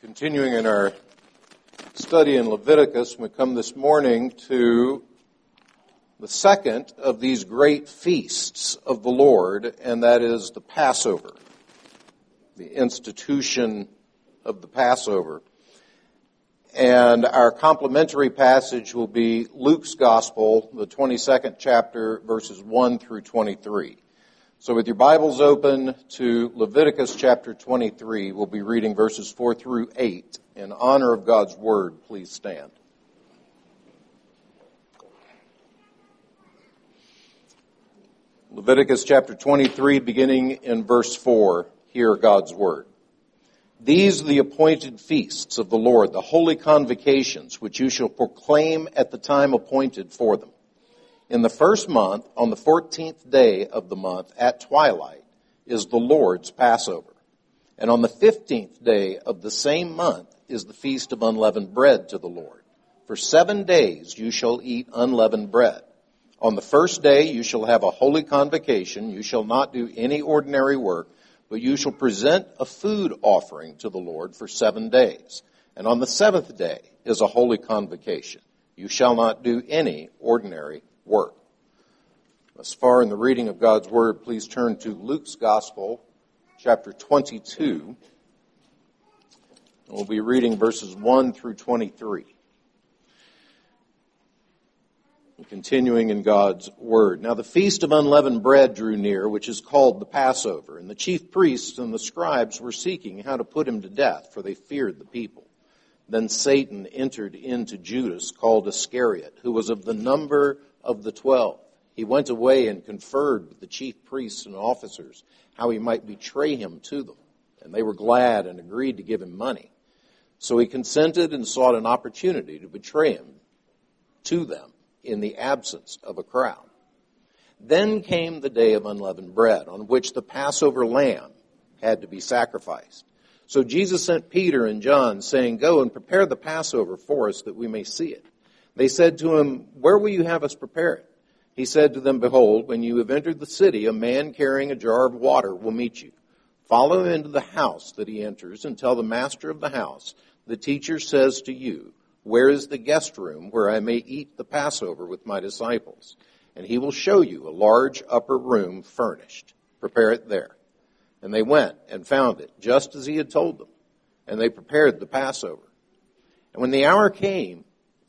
Continuing in our study in Leviticus, we come this morning to the second of these great feasts of the Lord, and that is the Passover, the institution of the Passover. And our complementary passage will be Luke's Gospel, the 22nd chapter, verses 1 through 23. So with your Bibles open to Leviticus chapter 23, we'll be reading verses 4 through 8. In honor of God's Word, please stand. Leviticus chapter 23, beginning in verse 4, hear God's Word. These are the appointed feasts of the Lord, the holy convocations, which you shall proclaim at the time appointed for them in the first month, on the 14th day of the month at twilight, is the Lord's Passover. And on the 15th day of the same month is the feast of unleavened bread to the Lord. For seven days you shall eat unleavened bread. On the first day you shall have a holy convocation. You shall not do any ordinary work, but you shall present a food offering to the Lord for seven days. And on the seventh day is a holy convocation. You shall not do any ordinary work. Thus far in the reading of God's Word, please turn to Luke's Gospel, chapter 22. We'll be reading verses 1 through 23. Continuing in God's Word. Now the feast of unleavened bread drew near, which is called the Passover, and the chief priests and the scribes were seeking how to put him to death, for they feared the people. Then Satan entered into Judas, called Iscariot, who was of the number of the twelve. He went away and conferred with the chief priests and officers how he might betray him to them. And they were glad and agreed to give him money. So he consented and sought an opportunity to betray him to them in the absence of a crowd. Then came the day of unleavened bread, on which the Passover lamb had to be sacrificed. So Jesus sent Peter and John, saying, Go and prepare the Passover for us that we may see it. They said to him, Where will you have us prepare it? He said to them, Behold, when you have entered the city, a man carrying a jar of water will meet you. Follow him into the house that he enters and tell the master of the house, The teacher says to you, Where is the guest room where I may eat the Passover with my disciples? And he will show you a large upper room furnished. Prepare it there. And they went and found it, just as he had told them. And they prepared the Passover. And when the hour came,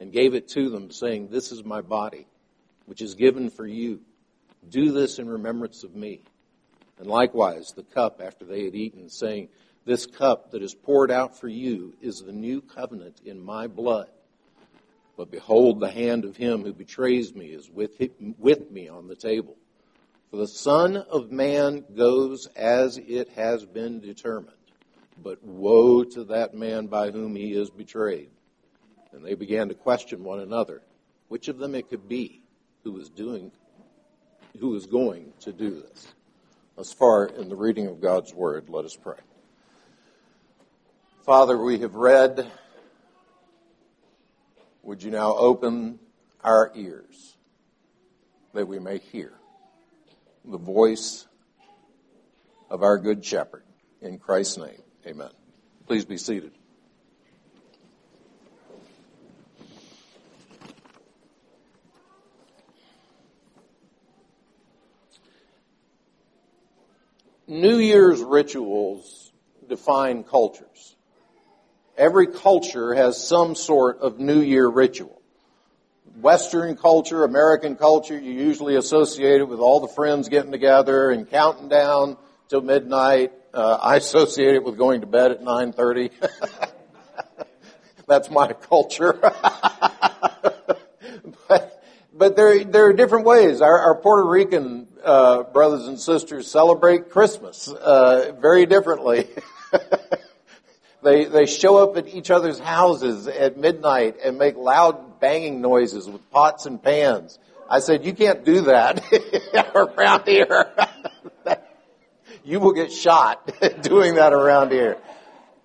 and gave it to them, saying, This is my body, which is given for you. Do this in remembrance of me. And likewise, the cup after they had eaten, saying, This cup that is poured out for you is the new covenant in my blood. But behold, the hand of him who betrays me is with, with me on the table. For the Son of Man goes as it has been determined. But woe to that man by whom he is betrayed. And they began to question one another which of them it could be who was doing, who was going to do this. As far in the reading of God's Word, let us pray. Father, we have read. Would you now open our ears that we may hear the voice of our Good Shepherd? In Christ's name, amen. Please be seated. New Year's rituals define cultures. Every culture has some sort of New Year ritual. Western culture, American culture, you usually associate it with all the friends getting together and counting down till midnight. Uh, I associate it with going to bed at 9.30. That's my culture. but, there, there are different ways. Our, our Puerto Rican uh, brothers and sisters celebrate Christmas uh, very differently. They, they show up at each other's houses at midnight and make loud banging noises with pots and pans. I said, you can't do that around here. you will get shot doing that around here.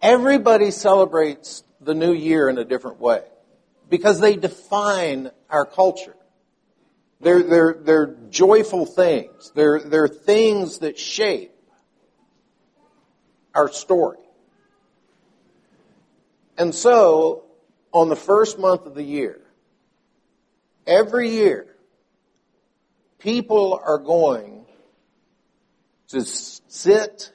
Everybody celebrates the new year in a different way because they define our culture. They're, they're, they're joyful things. They're, they're things that shape our story. And so, on the first month of the year, every year, people are going to sit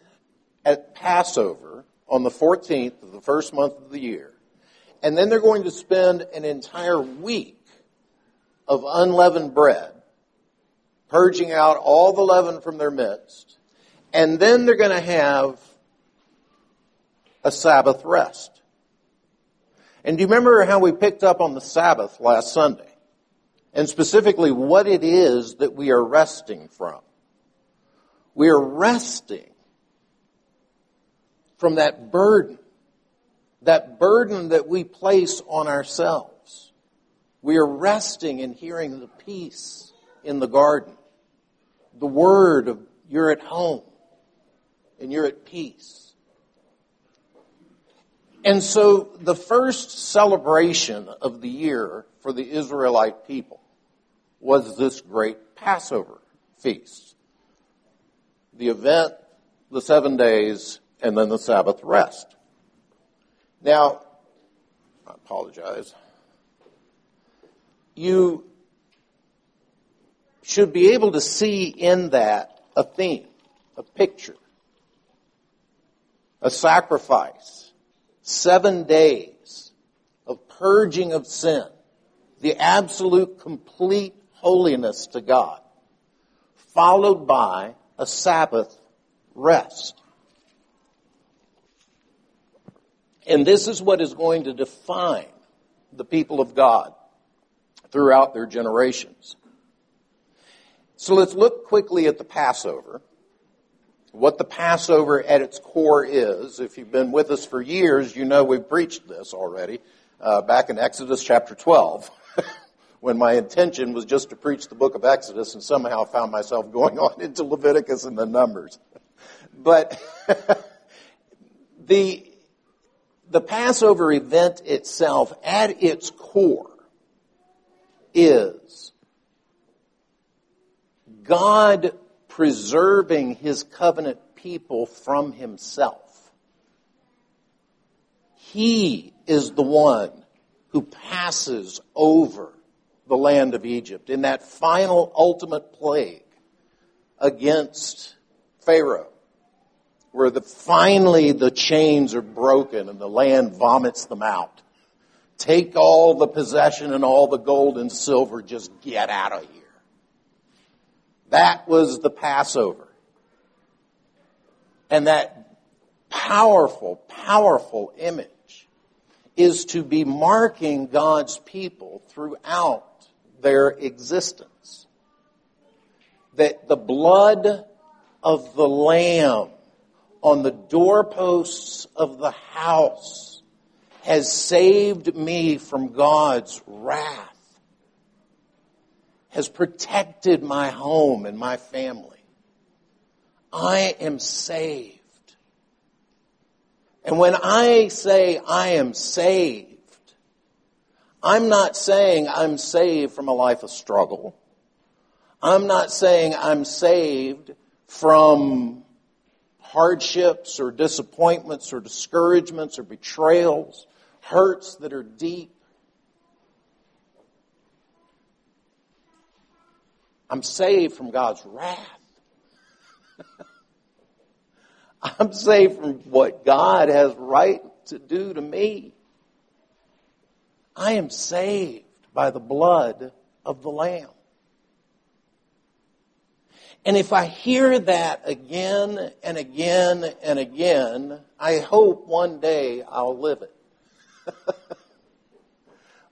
at Passover on the 14th of the first month of the year, and then they're going to spend an entire week of unleavened bread, purging out all the leaven from their midst, and then they're going to have a Sabbath rest. And do you remember how we picked up on the Sabbath last Sunday? And specifically what it is that we are resting from. We are resting from that burden, that burden that we place on ourselves. We are resting in hearing the peace in the garden, the word of you're at home and you're at peace. And so the first celebration of the year for the Israelite people was this great Passover feast. The event, the seven days, and then the Sabbath rest. Now, I apologize. You should be able to see in that a theme, a picture, a sacrifice, seven days of purging of sin, the absolute complete holiness to God, followed by a Sabbath rest. And this is what is going to define the people of God throughout their generations. So let's look quickly at the Passover what the Passover at its core is. If you've been with us for years, you know we've preached this already uh, back in Exodus chapter 12, when my intention was just to preach the book of Exodus and somehow found myself going on into Leviticus and the Numbers. But the, the Passover event itself at its core is God preserving his covenant people from himself. He is the one who passes over the land of Egypt in that final ultimate plague against Pharaoh, where the, finally the chains are broken and the land vomits them out. Take all the possession and all the gold and silver, just get out of here. That was the Passover. And that powerful, powerful image is to be marking God's people throughout their existence. That the blood of the Lamb on the doorposts of the house has saved me from God's wrath has protected my home and my family. I am saved. And when I say I am saved, I'm not saying I'm saved from a life of struggle. I'm not saying I'm saved from hardships or disappointments or discouragements or betrayals, hurts that are deep. I'm saved from God's wrath. I'm saved from what God has right to do to me. I am saved by the blood of the Lamb. And if I hear that again and again and again, I hope one day I'll live it.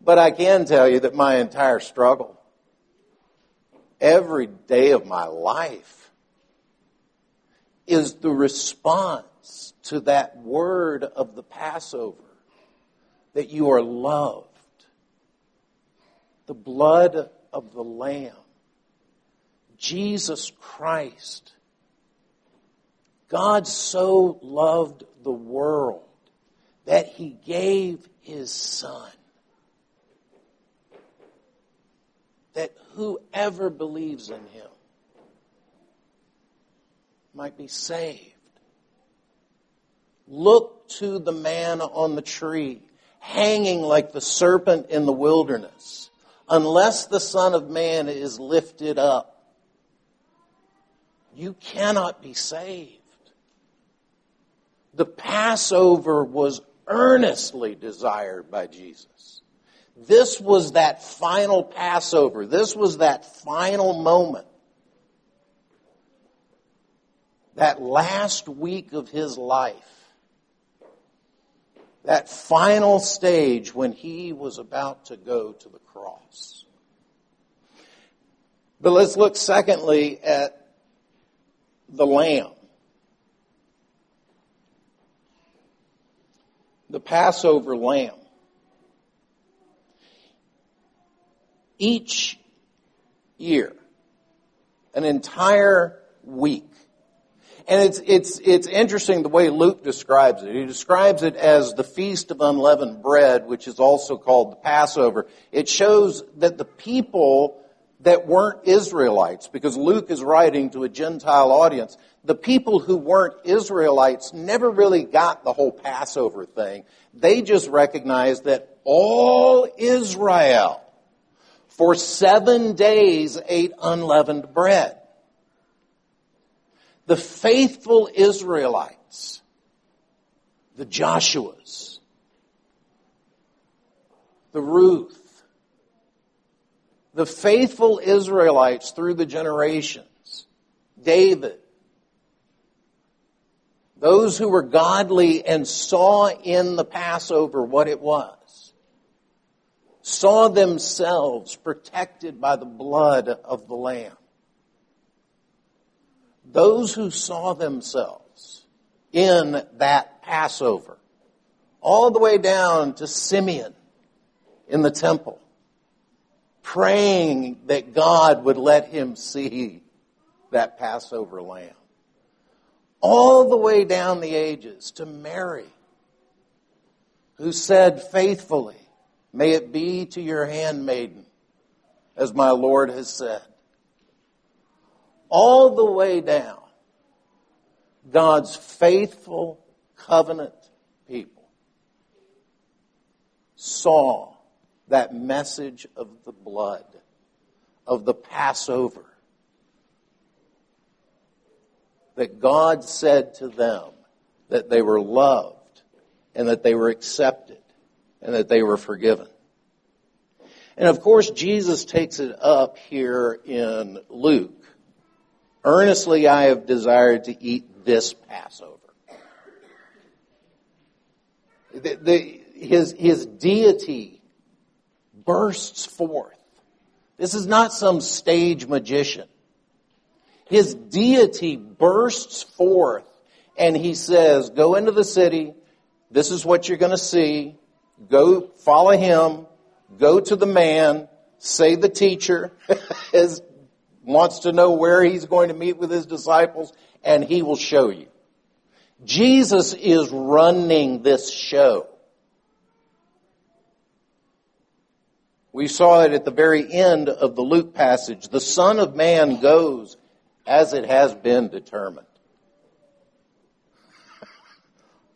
but I can tell you that my entire struggle every day of my life is the response to that word of the Passover that you are loved. The blood of the Lamb, Jesus Christ. God so loved the world that he gave his Son. That whoever believes in him might be saved. Look to the man on the tree, hanging like the serpent in the wilderness. Unless the Son of Man is lifted up, you cannot be saved. The Passover was earnestly desired by Jesus. This was that final Passover. This was that final moment. That last week of his life. That final stage when he was about to go to the cross. But let's look secondly at the Lamb. The Passover Lamb. Each year, an entire week, and it's, it's, it's interesting the way Luke describes it. He describes it as the Feast of Unleavened Bread, which is also called the Passover. It shows that the people that weren't Israelites, because Luke is writing to a Gentile audience, the people who weren't Israelites never really got the whole Passover thing. They just recognized that all Israel for seven days ate unleavened bread the faithful Israelites, the Joshuas, the Ruth, the faithful Israelites through the generations, David, those who were godly and saw in the Passover what it was, saw themselves protected by the blood of the Lamb. Those who saw themselves in that Passover, all the way down to Simeon in the temple, praying that God would let him see that Passover lamb. All the way down the ages to Mary, who said faithfully, May it be to your handmaiden, as my Lord has said all the way down, God's faithful covenant people saw that message of the blood, of the Passover, that God said to them that they were loved and that they were accepted and that they were forgiven. And of course, Jesus takes it up here in Luke Earnestly I have desired to eat this Passover. The, the, his, his deity bursts forth. This is not some stage magician. His deity bursts forth and he says, go into the city. This is what you're going to see. Go follow him. Go to the man. Say the teacher, as wants to know where he's going to meet with his disciples, and he will show you. Jesus is running this show. We saw it at the very end of the Luke passage. The Son of Man goes as it has been determined.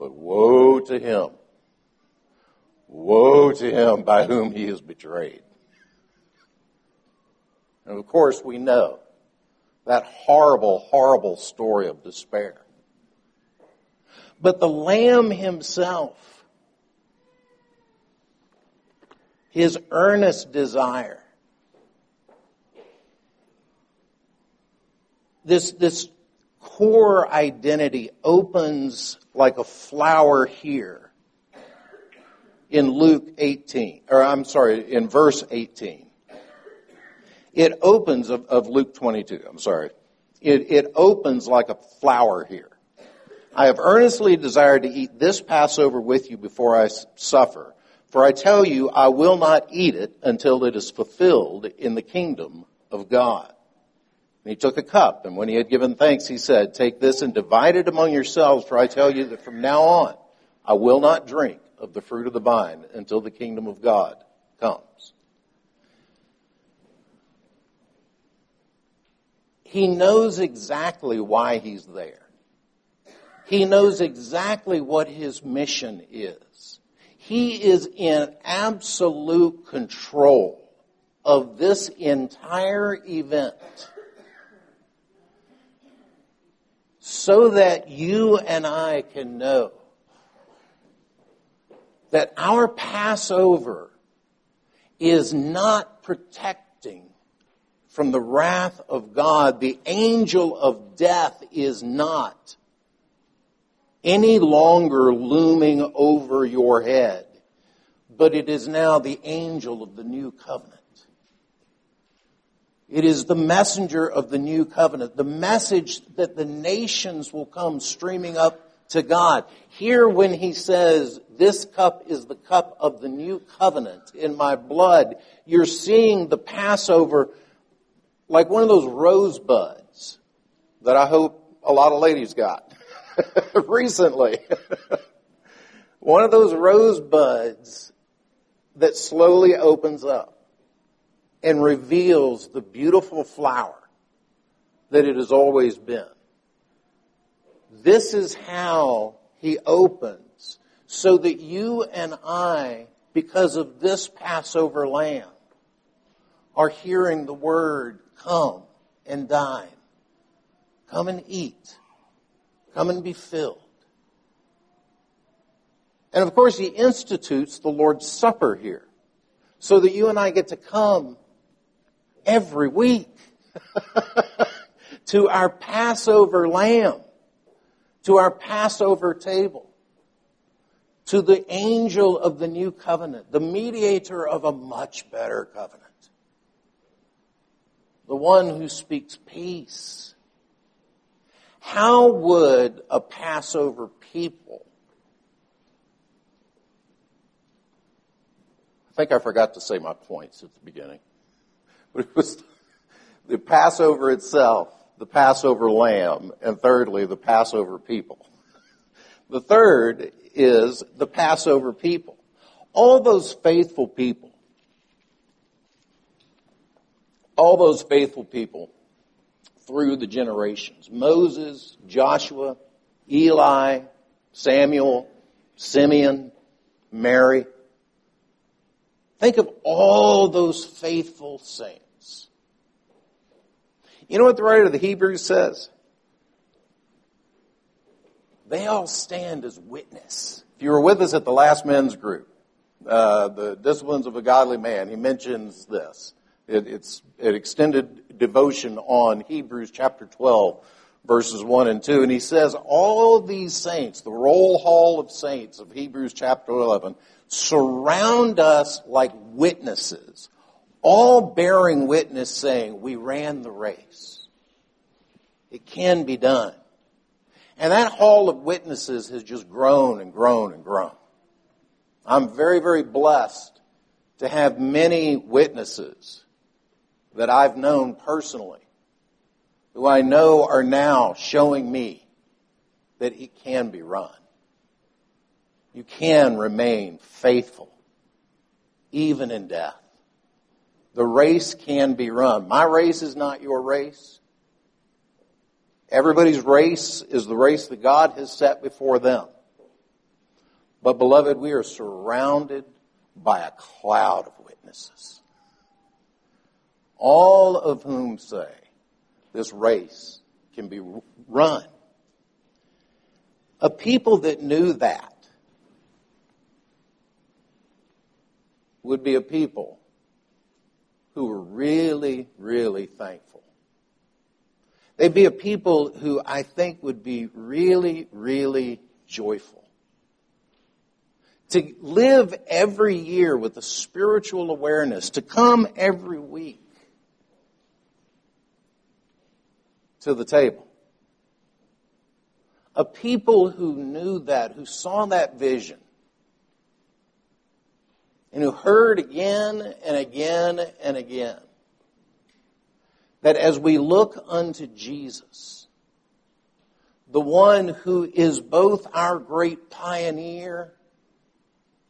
but woe to him. Woe to him by whom he is betrayed. And of course, we know that horrible, horrible story of despair. But the Lamb himself, his earnest desire, this, this core identity opens like a flower here in Luke 18, or I'm sorry, in verse 18. It opens of, of Luke 22, I'm sorry. It, it opens like a flower here. I have earnestly desired to eat this Passover with you before I suffer. For I tell you, I will not eat it until it is fulfilled in the kingdom of God. And he took a cup, and when he had given thanks, he said, Take this and divide it among yourselves, for I tell you that from now on I will not drink of the fruit of the vine until the kingdom of God comes. He knows exactly why he's there. He knows exactly what his mission is. He is in absolute control of this entire event so that you and I can know that our Passover is not protecting from the wrath of God. The angel of death is not any longer looming over your head, but it is now the angel of the new covenant. It is the messenger of the new covenant, the message that the nations will come streaming up to God. Here when he says, this cup is the cup of the new covenant in my blood, you're seeing the Passover like one of those rosebuds that I hope a lot of ladies got recently. one of those rosebuds that slowly opens up and reveals the beautiful flower that it has always been. This is how he opens so that you and I, because of this Passover lamb, are hearing the word, come and dine. Come and eat. Come and be filled. And of course, he institutes the Lord's Supper here so that you and I get to come every week to our Passover lamb, to our Passover table, to the angel of the new covenant, the mediator of a much better covenant, the one who speaks peace. How would a Passover people I think I forgot to say my points at the beginning. But it was the Passover itself, the Passover lamb, and thirdly, the Passover people. The third is the Passover people. All those faithful people, all those faithful people through the generations. Moses, Joshua, Eli, Samuel, Simeon, Mary. Think of all those faithful saints. You know what the writer of the Hebrews says? They all stand as witness. If you were with us at the last men's group, uh, the disciplines of a godly man, he mentions this. It, it's an extended devotion on Hebrews chapter 12, verses 1 and 2. And he says, all these saints, the roll hall of saints of Hebrews chapter 11, surround us like witnesses all bearing witness saying, we ran the race. It can be done. And that hall of witnesses has just grown and grown and grown. I'm very, very blessed to have many witnesses that I've known personally, who I know are now showing me that it can be run. You can remain faithful, even in death. The race can be run. My race is not your race. Everybody's race is the race that God has set before them. But beloved, we are surrounded by a cloud of witnesses. All of whom say this race can be run. A people that knew that would be a people who were really, really thankful. They'd be a people who I think would be really, really joyful. To live every year with a spiritual awareness, to come every week to the table. A people who knew that, who saw that vision, and who heard again and again and again that as we look unto Jesus, the one who is both our great pioneer,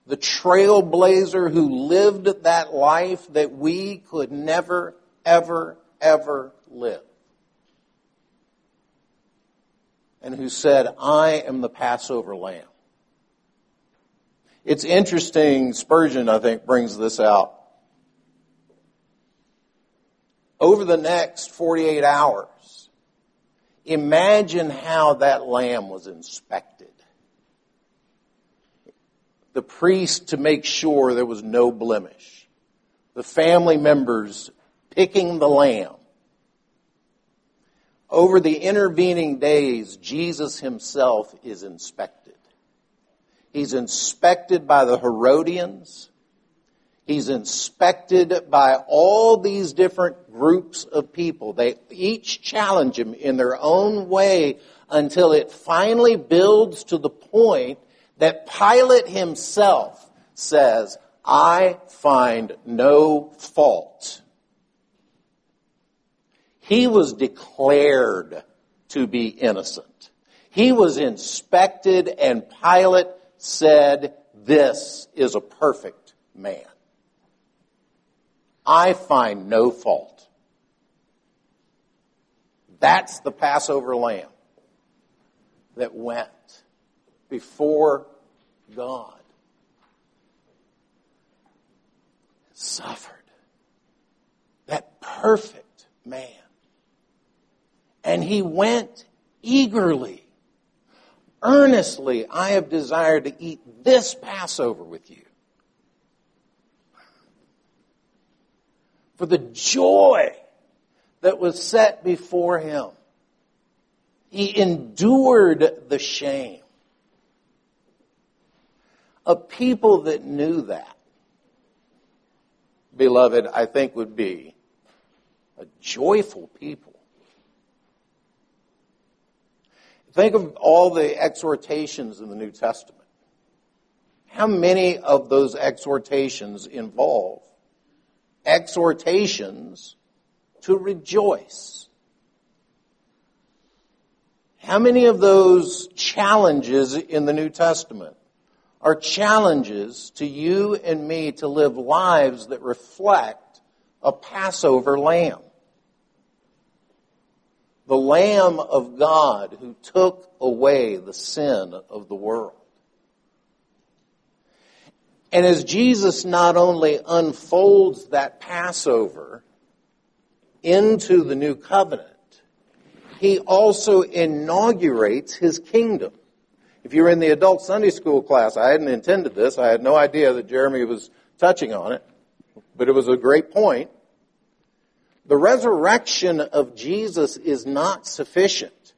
the trailblazer who lived that life that we could never, ever, ever live. And who said, I am the Passover lamb. It's interesting, Spurgeon, I think, brings this out. Over the next 48 hours, imagine how that lamb was inspected. The priest to make sure there was no blemish. The family members picking the lamb. Over the intervening days, Jesus himself is inspected. He's inspected by the Herodians. He's inspected by all these different groups of people. They each challenge him in their own way until it finally builds to the point that Pilate himself says, I find no fault. He was declared to be innocent. He was inspected and Pilate said, This is a perfect man. I find no fault. That's the Passover lamb that went before God. Suffered. That perfect man. And he went eagerly Earnestly, I have desired to eat this Passover with you. For the joy that was set before him, he endured the shame. A people that knew that, beloved, I think would be a joyful people. Think of all the exhortations in the New Testament. How many of those exhortations involve exhortations to rejoice? How many of those challenges in the New Testament are challenges to you and me to live lives that reflect a Passover lamb? The Lamb of God who took away the sin of the world. And as Jesus not only unfolds that Passover into the new covenant, he also inaugurates his kingdom. If you were in the adult Sunday school class, I hadn't intended this. I had no idea that Jeremy was touching on it, but it was a great point. The resurrection of Jesus is not sufficient.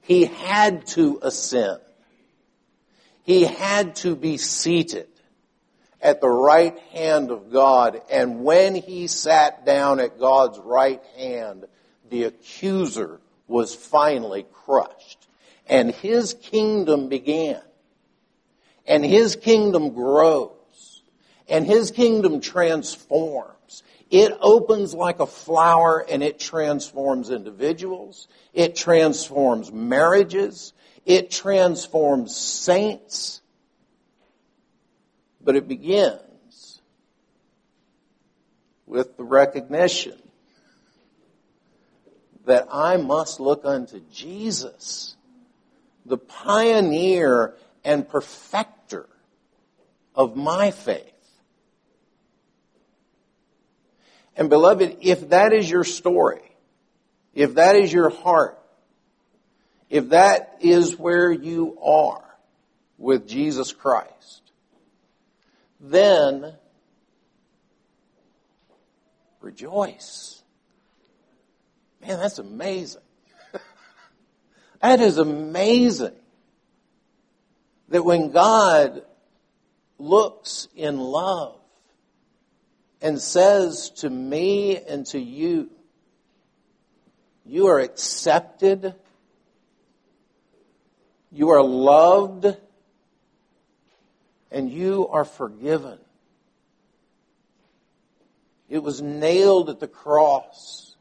He had to ascend. He had to be seated at the right hand of God. And when he sat down at God's right hand, the accuser was finally crushed. And his kingdom began. And his kingdom grows. And his kingdom transforms. It opens like a flower and it transforms individuals. It transforms marriages. It transforms saints. But it begins with the recognition that I must look unto Jesus, the pioneer and perfecter of my faith. And beloved, if that is your story, if that is your heart, if that is where you are with Jesus Christ, then rejoice. Man, that's amazing. that is amazing. That when God looks in love and says to me and to you, you are accepted You are loved and you are forgiven. It was nailed at the cross.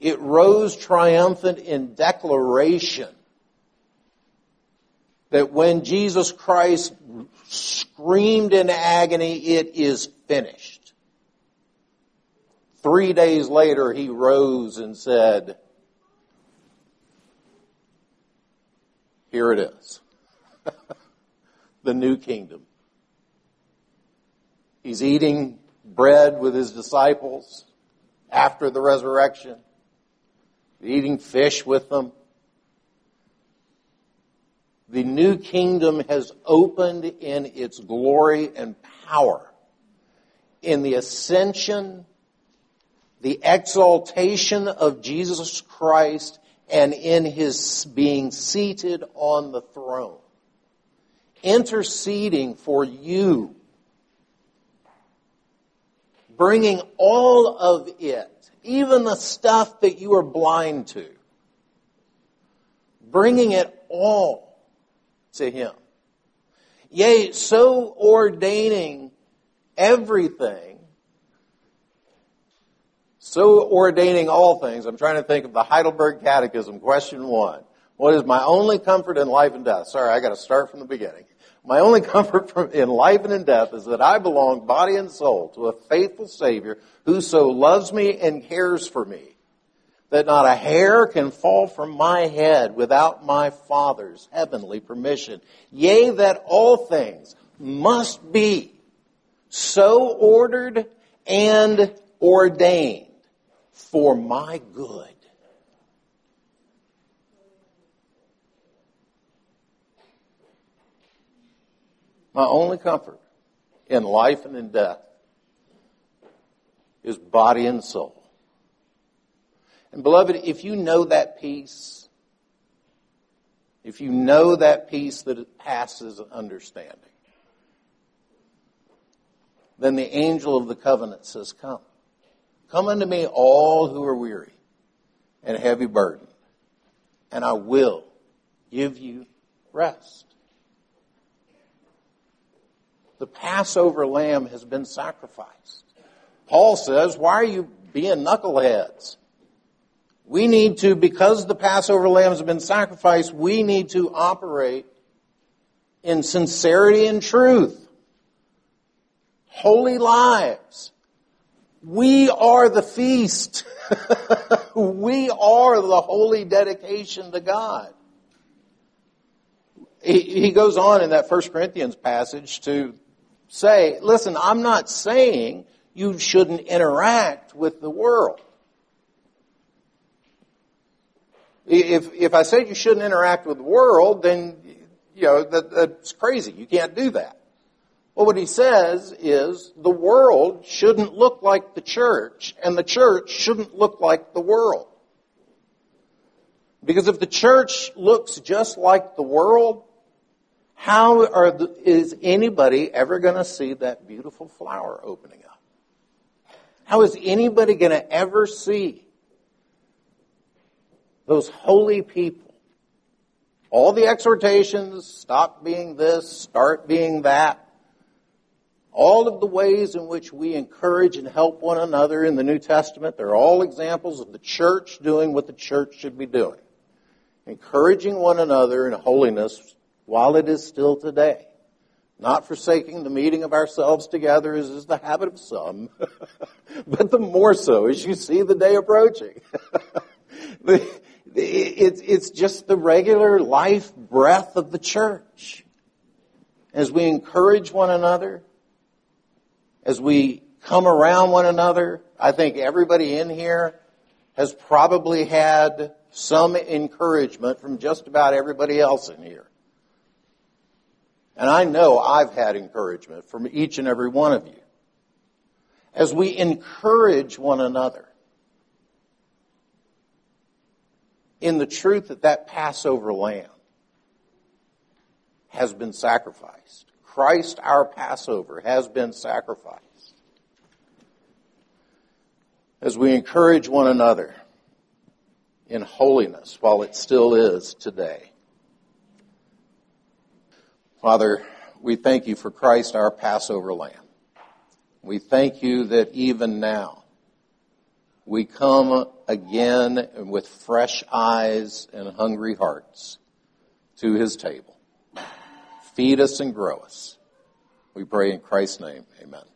It rose triumphant in declaration that when Jesus Christ screamed in agony, it is finished. Three days later, he rose and said, Here it is. the new kingdom. He's eating bread with his disciples after the resurrection, eating fish with them. The new kingdom has opened in its glory and power in the ascension, the exaltation of Jesus Christ, and in his being seated on the throne, interceding for you bringing all of it, even the stuff that you are blind to, bringing it all to Him. Yea, so ordaining everything, so ordaining all things. I'm trying to think of the Heidelberg Catechism, question one. What is my only comfort in life and death? Sorry, I got to start from the beginning. My only comfort in life and in death is that I belong body and soul to a faithful Savior who so loves me and cares for me that not a hair can fall from my head without my Father's heavenly permission. Yea, that all things must be so ordered and ordained for my good My only comfort in life and in death is body and soul. And beloved, if you know that peace, if you know that peace that passes understanding, then the angel of the covenant says, Come. Come unto me, all who are weary and heavy burdened, and I will give you rest the Passover lamb has been sacrificed. Paul says, why are you being knuckleheads? We need to, because the Passover lambs have been sacrificed, we need to operate in sincerity and truth. Holy lives. We are the feast. we are the holy dedication to God. He, he goes on in that First Corinthians passage to say, listen, I'm not saying you shouldn't interact with the world. If, if I said you shouldn't interact with the world, then, you know, that, that's crazy. You can't do that. Well, what he says is the world shouldn't look like the church, and the church shouldn't look like the world. Because if the church looks just like the world, how the, is anybody ever going to see that beautiful flower opening up? How is anybody going to ever see those holy people? All the exhortations, stop being this, start being that. All of the ways in which we encourage and help one another in the New Testament, they're all examples of the church doing what the church should be doing. Encouraging one another in holiness while it is still today. Not forsaking the meeting of ourselves together as is the habit of some, but the more so as you see the day approaching. it's, just the regular life breath of the church. As we encourage one another, as we come around one another, I think everybody in here has probably had some encouragement from just about everybody else in here. And I know I've had encouragement from each and every one of you. As we encourage one another in the truth that that Passover lamb has been sacrificed. Christ, our Passover, has been sacrificed. As we encourage one another in holiness while it still is today. Father, we thank you for Christ, our Passover lamb. We thank you that even now we come again with fresh eyes and hungry hearts to his table. Feed us and grow us. We pray in Christ's name. Amen.